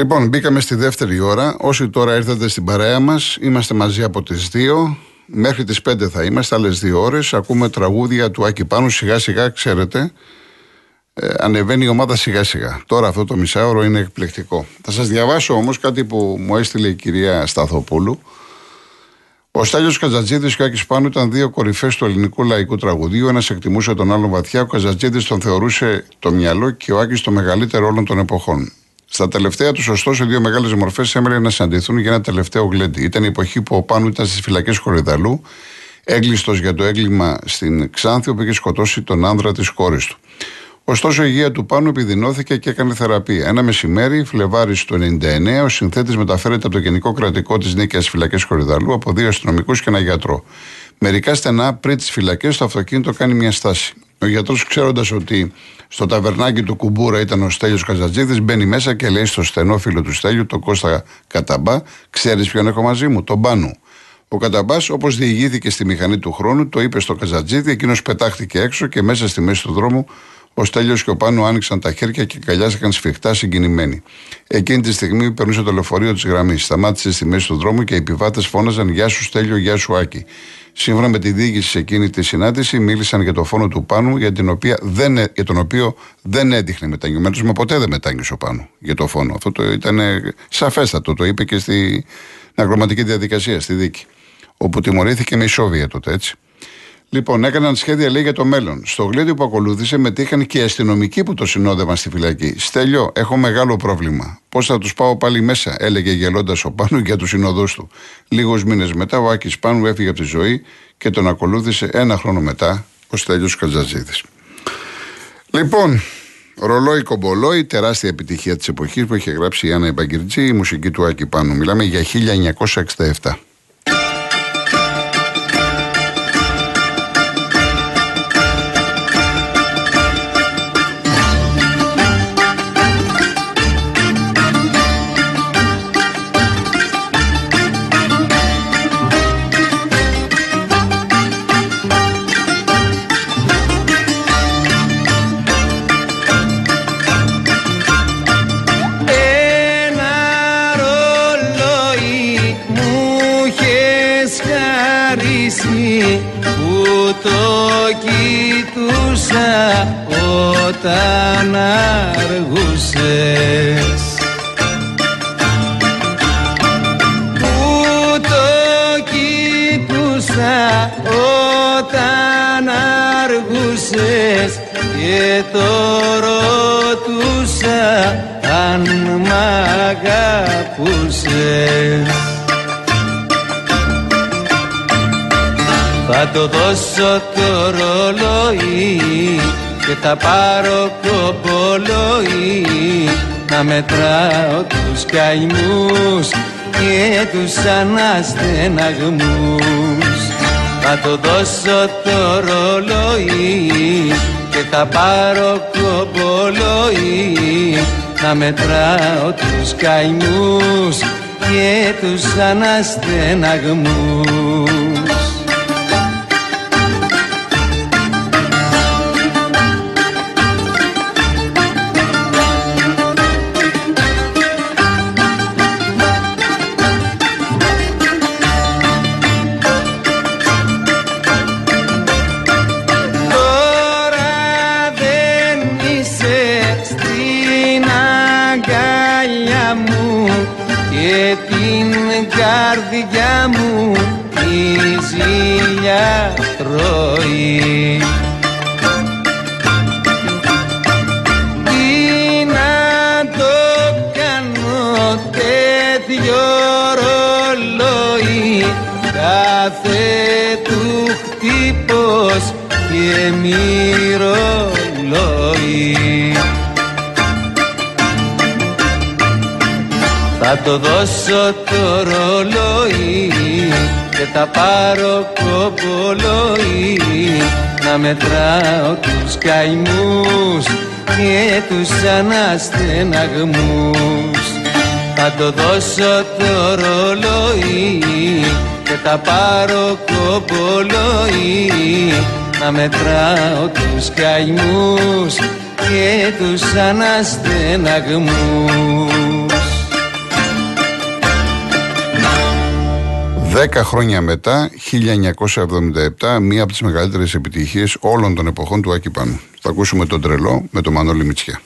Λοιπόν, μπήκαμε στη δεύτερη ώρα. Όσοι τώρα ήρθατε στην παρέα μας, είμαστε μαζί από τις 2. Μέχρι τις 5 θα είμαστε, άλλες δύο ώρες. Ακούμε τραγούδια του Άκη Πάνου. Σιγά σιγά, ξέρετε, ε, ανεβαίνει η ομάδα σιγά σιγά. Τώρα αυτό το μισάωρο είναι εκπληκτικό. Θα σας διαβάσω όμως κάτι που μου έστειλε η κυρία Σταθοπούλου. Ο Στάλιο Καζατζίδης και ο Άκης Πάνου ήταν δύο κορυφές του ελληνικού λαϊκού τραγουδίου. Ένας εκτιμούσε τον άλλον βαθιά. Ο Καζατζίδης τον θεωρούσε το μυαλό και ο Άκης το μεγαλύτερο όλων των εποχών. Στα τελευταία τους, ωστόσο, οι δύο μεγάλες μορφές έμελαν να συναντηθούν για ένα τελευταίο γλέντι. Ήταν η εποχή που ο Πάνου ήταν στις φυλακές Χορυδαλού, έγκλειστος για το έγκλημα στην Ξάνθη, όπου είχε σκοτώσει τον άνδρα της κόρης του. Ωστόσο, η υγεία του Πάνου επιδεινώθηκε και έκανε θεραπεία. Ένα μεσημέρι, Φλεβάρι του 99, ο συνθέτης μεταφέρεται από το Γενικό Κρατικό της Νίκαιας Φυλακές Χορυδαλού από δύο αστυνομικούς και ένα γιατρό. Μερικά στενά πριν τις φυλακές, το αυτοκίνητο κάνει μια στάση. Ο γιατρός, ξέροντας ότι στο ταβερνάκι του Κουμπούρα ήταν ο Στέλιος Καζατζίδη, μπαίνει μέσα και λέει στο στενό φίλο του Στέλιου, τον Κώστα Καταμπά, ξέρεις ποιον έχω μαζί μου, τον Πάνου. Ο Καταμπάς, όπως διηγήθηκε στη μηχανή του χρόνου, το είπε στο Καζατζίδη, εκείνος πετάχτηκε έξω και μέσα στη μέση του δρόμου ο Στέλιος και ο Πάνου άνοιξαν τα χέρια και καλιάστηκαν σφιχτά συγκινημένοι. Εκείνη τη στιγμή περνούσε το λεωφορείο της γραμμής. Σταμάτησε στη μέση του δρόμου και οι επιβάτες φώναζαν Γεια σου Στέλιο, Γεια σου Άκη. Σύμφωνα με τη διοίκηση σε εκείνη τη συνάντηση, μίλησαν για το φόνο του Πάνου, για, την οποία δεν, για τον οποίο δεν έδειχνε μετανιωμένος, μα ποτέ δεν μετάνιωσε ο Πάνου για το φόνο. Αυτό το ήταν σαφέστατο, το είπε και στην αγροματική διαδικασία, στη δίκη. Όπου τιμωρήθηκε με ισόβια τότε, έτσι. Λοιπόν, έκαναν σχέδια λέει για το μέλλον. Στο γλέντι που ακολούθησε μετήχαν και οι αστυνομικοί που το συνόδευαν στη φυλακή. Στέλιο, έχω μεγάλο πρόβλημα. Πώς θα τους πάω πάλι μέσα, έλεγε γελώντας ο Πάνου για τους συνοδούς του. Λίγους μήνες μετά, ο Άκης Πάνου έφυγε από τη ζωή και τον ακολούθησε ένα χρόνο μετά ο Στέλιος Κατζαζίδη. Λοιπόν, ρολόι κομπολόι, τεράστια επιτυχία της εποχής που είχε γράψει η Άννα Ιμπαγκυρτζή, η μουσική του Άκη Πάνου. Μιλάμε για 1967. Αργούσες και το ρωτούσα αν μ' αγαπούσες. Θα το δώσω το ρολόι και θα πάρω κοπολόι να μετράω τους καημούς και τους αναστεναγμούς. Θα το δώσω το ρολόι και θα πάρω κοπολόι να μετράω τους καημούς και τους αναστεναγμούς χτύπος και μυρολόι. Θα το δώσω το ρολόι και θα πάρω κοπολόι να μετράω τους καημούς και τους αναστεναγμούς. Θα το δώσω το ρολόι και θα πάρω κοπολόι να μετράω τους καημούς και τους αναστεναγμούς. Δέκα χρόνια μετά, 1977, μία από τις μεγαλύτερες επιτυχίες όλων των εποχών του άκυπανου. Θα ακούσουμε τον τρελό με τον Μανώλη Μητσιά.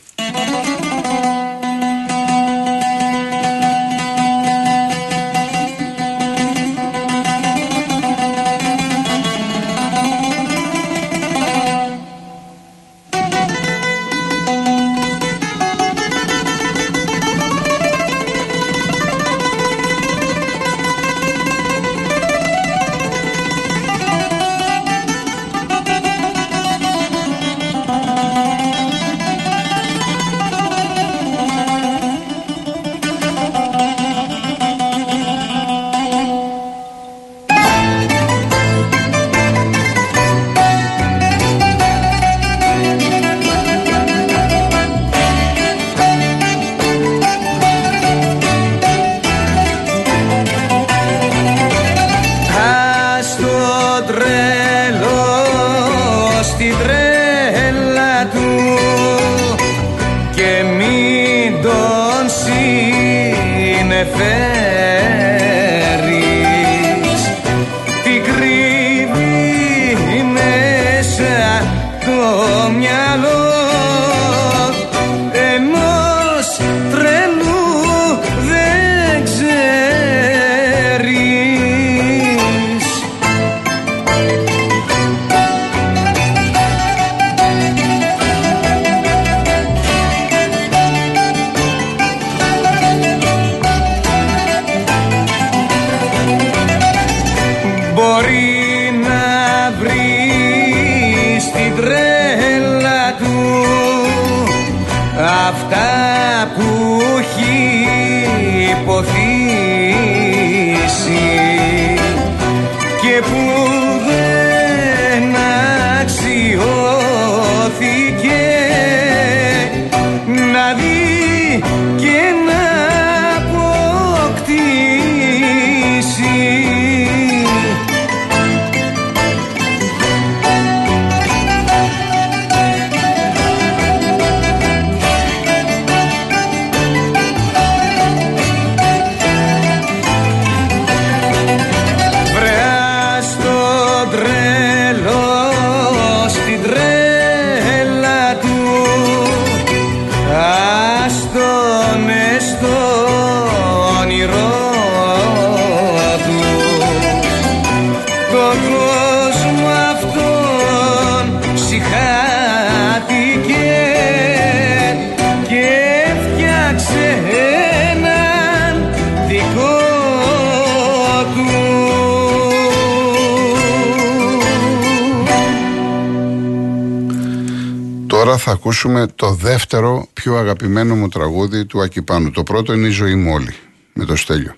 Τώρα θα ακούσουμε το δεύτερο πιο αγαπημένο μου τραγούδι του Ακυπάνου. Το πρώτο είναι η ζωή μου όλη, με το Στέλιο.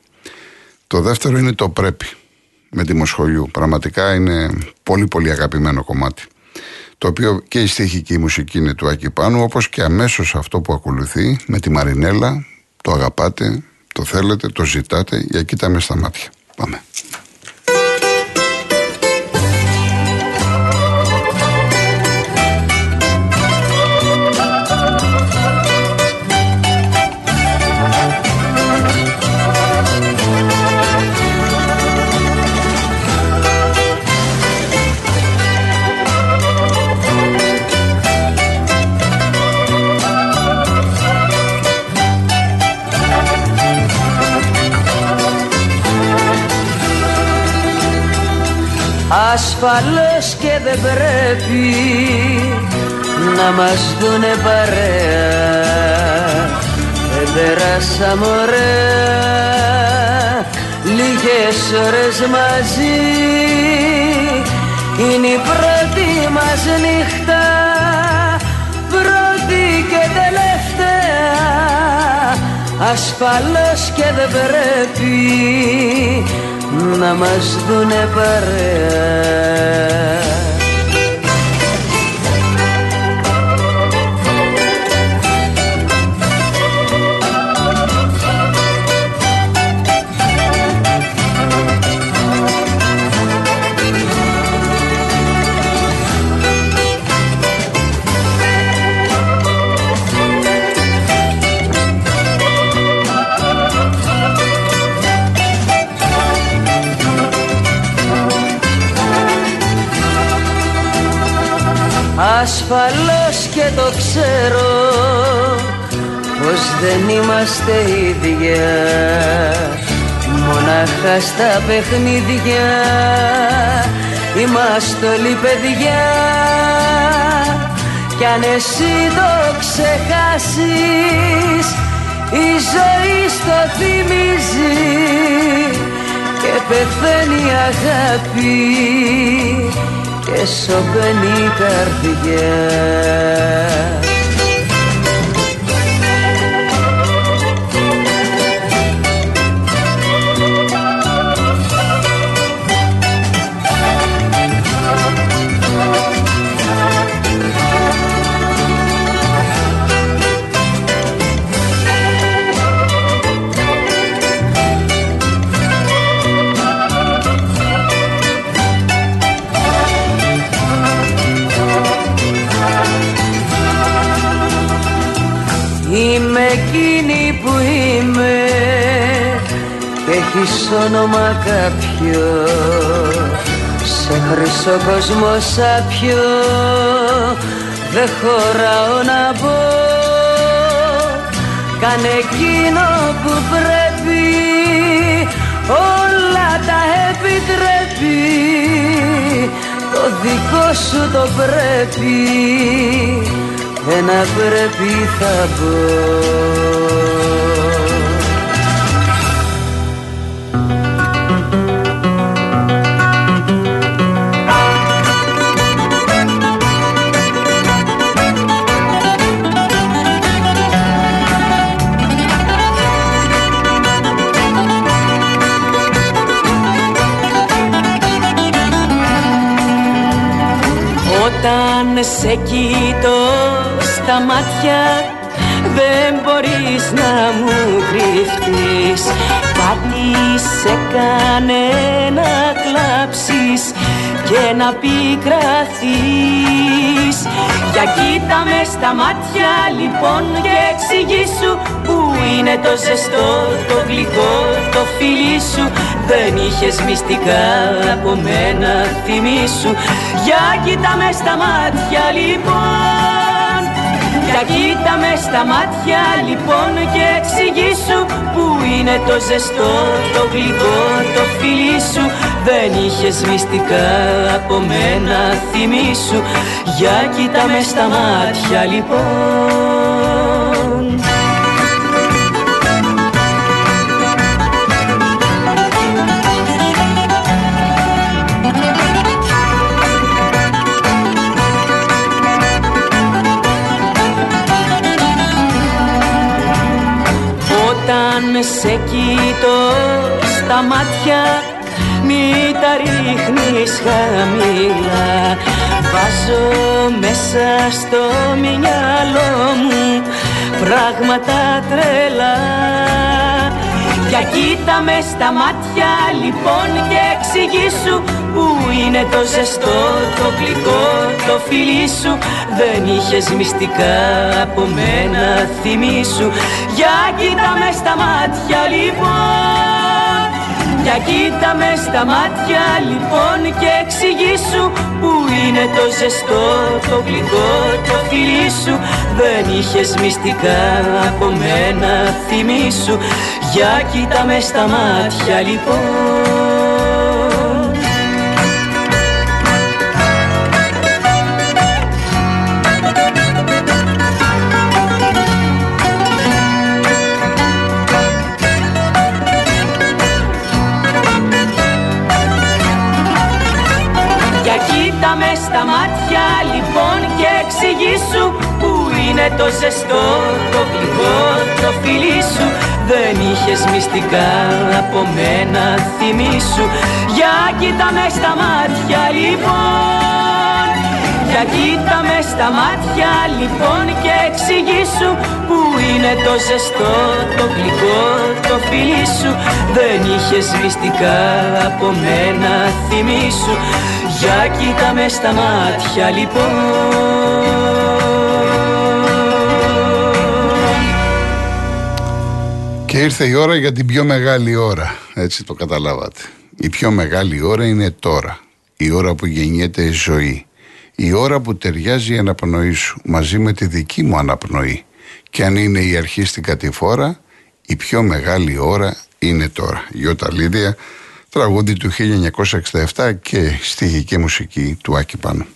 Το δεύτερο είναι το πρέπει, με τη Μοσχολιού. Πραγματικά είναι πολύ πολύ αγαπημένο κομμάτι. Το οποίο και η στίχη και η μουσική είναι του Ακυπάνου, όπως και αμέσως αυτό που ακολουθεί με τη Μαρινέλα, το αγαπάτε, το θέλετε, το ζητάτε, για κοίτα με στα μάτια. Πάμε. Ασφαλώς και δεν πρέπει να μας δουνε παρέα. Δεν περάσαμε ωραία λίγες ώρες μαζί. Είναι η πρώτη μας νύχτα πρώτη και τελευταία. Ασφαλώς και δεν πρέπει να μας δουνε παρέα Ασφαλώς και το ξέρω πως δεν είμαστε ίδια. Μονάχα στα παιχνίδια είμαστε όλοι παιδιά. Κι αν εσύ το ξεχάσεις η ζωή στο θυμίζει και πεθαίνει η αγάπη και σωπαίνει η καρδιά όνομα κάποιος. Σε χρυσό κόσμο σάπιο Δεν χωράω να πω Κάνε εκείνο που πρέπει Όλα τα επιτρέπει. Το δικό σου το πρέπει Ένα πρέπει θα πω στα μάτια δεν μπορείς να μου κρυφτείς. Κάτι σε κάνε να κλάψεις και να πικραθείς. Για κοίτα με στα μάτια λοιπόν και εξηγήσου Που είναι το ζεστό, το γλυκό, το φιλί σου. Δεν είχες μυστικά από μένα θυμήσου. Για κοίτα με στα μάτια λοιπόν Για κοίτα με στα μάτια λοιπόν και εξηγήσου Που είναι το ζεστό, το γλυκό, το φιλί σου. Δεν είχες μυστικά από μένα θυμήσου. Για κοίτα με στα μάτια λοιπόν σε κοιτώ στα μάτια μη τα ρίχνεις χαμηλά. Βάζω μέσα στο μυαλό μου πράγματα τρελά Για κοίτα με στα μάτια λοιπόν και εξηγήσου Πού είναι το ζεστό, το γλυκό, το φιλί σου. Δεν είχες μυστικά από μένα θυμήσου. Για κοίτα με στα μάτια λοιπόν. Για κοίτα με στα μάτια λοιπόν και εξηγήσου Πού είναι το ζεστό, το γλυκό, το φιλί σου. Δεν είχες μυστικά από μένα θυμήσου Για κοίτα μες στα μάτια λοιπόν το ζεστό, το γλυκό, το φιλί σου. Δεν είχες μυστικά από μένα θυμήσου Για κοίτα μες στα μάτια λοιπόν. Για κοίτα μες στα μάτια λοιπόν και εξηγήσου Που είναι το ζεστό, το γλυκό, το φιλί σου. Δεν είχες μυστικά από μένα θυμήσου για κοίτα μες στα μάτια λοιπόν Και ήρθε η ώρα για την πιο μεγάλη ώρα Έτσι το καταλάβατε Η πιο μεγάλη ώρα είναι τώρα Η ώρα που γεννιέται η ζωή Η ώρα που ταιριάζει η αναπνοή σου μαζί με τη δική μου αναπνοή. Και αν είναι η αρχή στην κατηφόρα, η πιο μεγάλη ώρα είναι τώρα. Γιώτα Λίδια, τραγούδι του 1967 και στοιχική μουσική του Άκη Πάνου.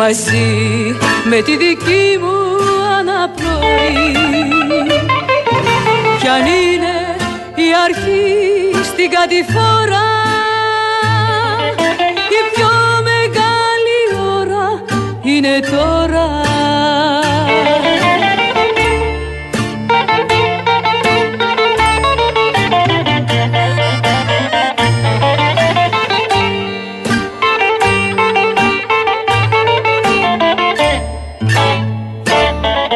Μαζί με τη δική μου αναπνοή. Κι αν είναι η αρχή στην κατηφόρα η πιο μεγάλη ώρα είναι τώρα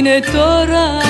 είναι τώρα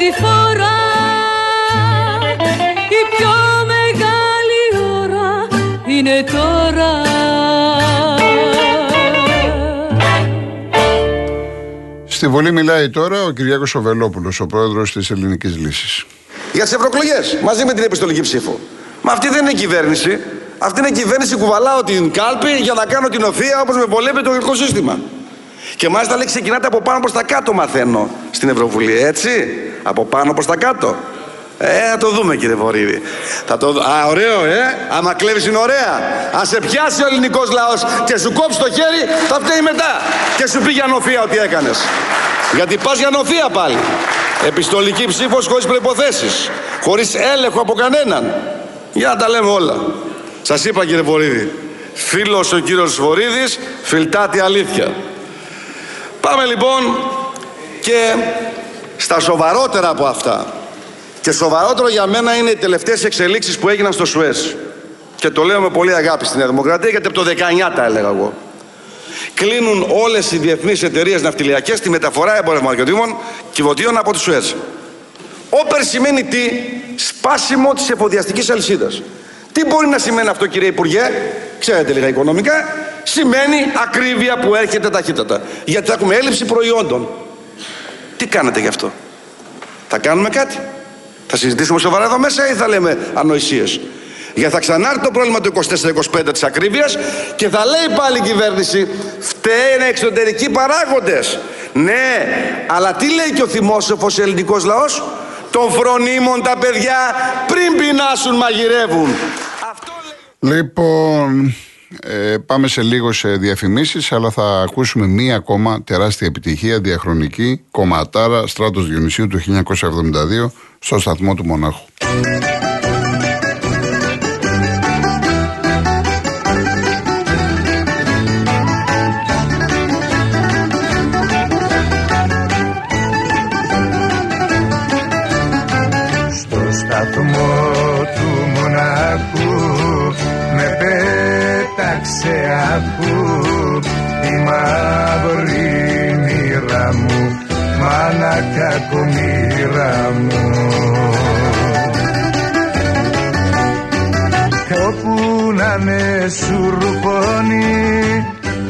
αρχή στην κατηφόρα η πιο μεγάλη ώρα είναι τώρα Στη Βολή μιλάει τώρα ο Κυριάκος Οβελόπουλος, ο πρόεδρος της Ελληνικής Λύσης. Για τις ευρωεκλογές, μαζί με την επιστολική ψήφο. Μα αυτή δεν είναι κυβέρνηση. Αυτή είναι κυβέρνηση κουβαλάω την κάλπη για να κάνω την οθεία όπως με βολεύει το ελληνικό σύστημα. Και μάλιστα λέει ξεκινάτε από πάνω προς τα κάτω μαθαίνω στην Ευρωβουλή, έτσι. Από πάνω προς τα κάτω. Ε, θα το δούμε κύριε Βορύδη. Θα το... Α, ωραίο, ε. Άμα κλέβεις είναι ωραία. Αν σε πιάσει ο ελληνικός λαός και σου κόψει το χέρι, θα φταίει μετά. Και σου πει για νοφία ό,τι έκανες. Γιατί πας για νοφία πάλι. Επιστολική ψήφος χωρίς προϋποθέσεις. Χωρίς έλεγχο από κανέναν. Για να τα λέμε όλα. Σας είπα κύριε Βορύδη, φίλος ο κύριος Βορύδης, φιλτάτη αλήθεια. Πάμε λοιπόν και στα σοβαρότερα από αυτά. Και σοβαρότερο για μένα είναι οι τελευταίες εξελίξεις που έγιναν στο Σουέζ. Και το λέω με πολύ αγάπη στην Δημοκρατία γιατί από το 19 τα έλεγα εγώ. Κλείνουν όλες οι διεθνείς εταιρείες ναυτιλιακές τη μεταφορά εμπορευματικών κυβωτίων από τη Σουέζ. Όπερ σημαίνει τι, σπάσιμο της εφοδιαστικής αλυσίδας. Τι μπορεί να σημαίνει αυτό κύριε Υπουργέ, ξέρετε λίγα οικονομικά, σημαίνει ακρίβεια που έρχεται ταχύτατα. Γιατί θα έχουμε έλλειψη προϊόντων. Τι κάνετε γι' αυτό; Θα κάνουμε κάτι. Θα συζητήσουμε σοβαρά εδώ μέσα ή θα λέμε ανοησίες; Γιατί θα ξανάρθει το πρόβλημα του 24-25 της ακρίβειας και θα λέει πάλι η κυβέρνηση φταίνε εξωτερικοί παράγοντες. Ναι, αλλά τι λέει και ο θυμόσοφος ελληνικός λαός; Των φρονίμων τα παιδιά πριν πεινάσουν μαγειρεύουν. Λοιπόν, Ε, πάμε σε λίγο σε διαφημίσεις, αλλά θα ακούσουμε μία ακόμα τεράστια επιτυχία διαχρονική κομματάρα Στράτος Διονυσίου του 1972 στο σταθμό του Μονάχου. Ακού η μαύρη μοίρα μου μάνα κακομοίρα μου. Κόπου να με σουρπώνει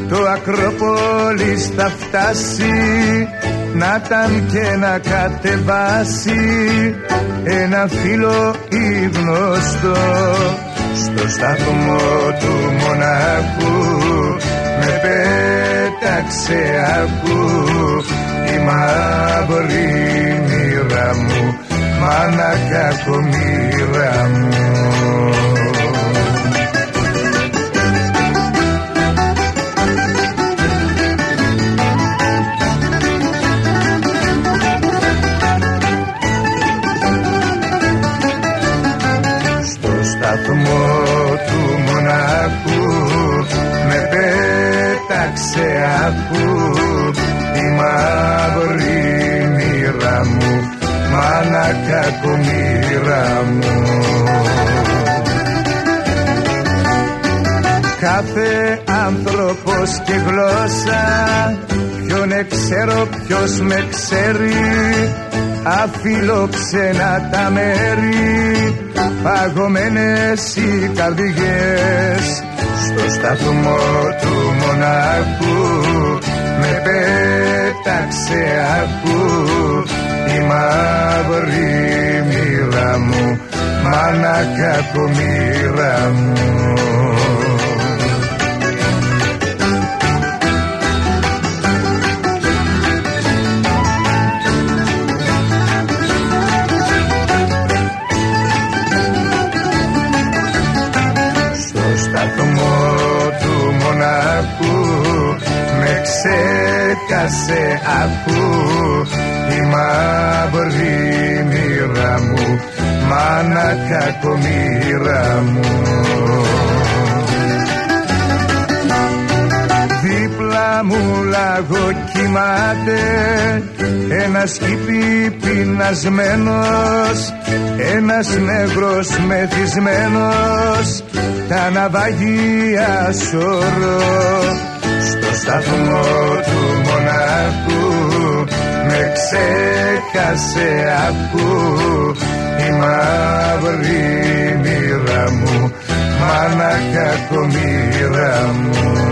το Ακρόπολη θα φτάσει. Να ταν και να κατεβάσει ένα φίλο ή γνωστό στο σταθμό του μοναχού με πέταξε ακού η μαύρη μοίρα μου μάνα κακομοίρα μου σε ακού η μαύρη μοίρα μου μάνα κακομοίρα μου. Κάθε άνθρωπος και γλώσσα ποιον ξέρω ποιος με ξέρει αφιλόξενα τα μέρη παγωμένες οι καρδιές στο σταθμό του μοναχού με πέταξε ακού η μαύρη μοίρα μου μάνα κακομοίρα μου σε αφού η μαύρη μοίρα μου μάνα κακομοίρα μου. Δίπλα μου λαγό κοιμάται ένας σκύπι πεινασμένος ένας νευρός μεθυσμένος τα ναυαγία σωρώ. στο σταθμό του μοναχού με ξέχασε ακού η μαύρη μοίρα μου μάνα κακομοίρα μου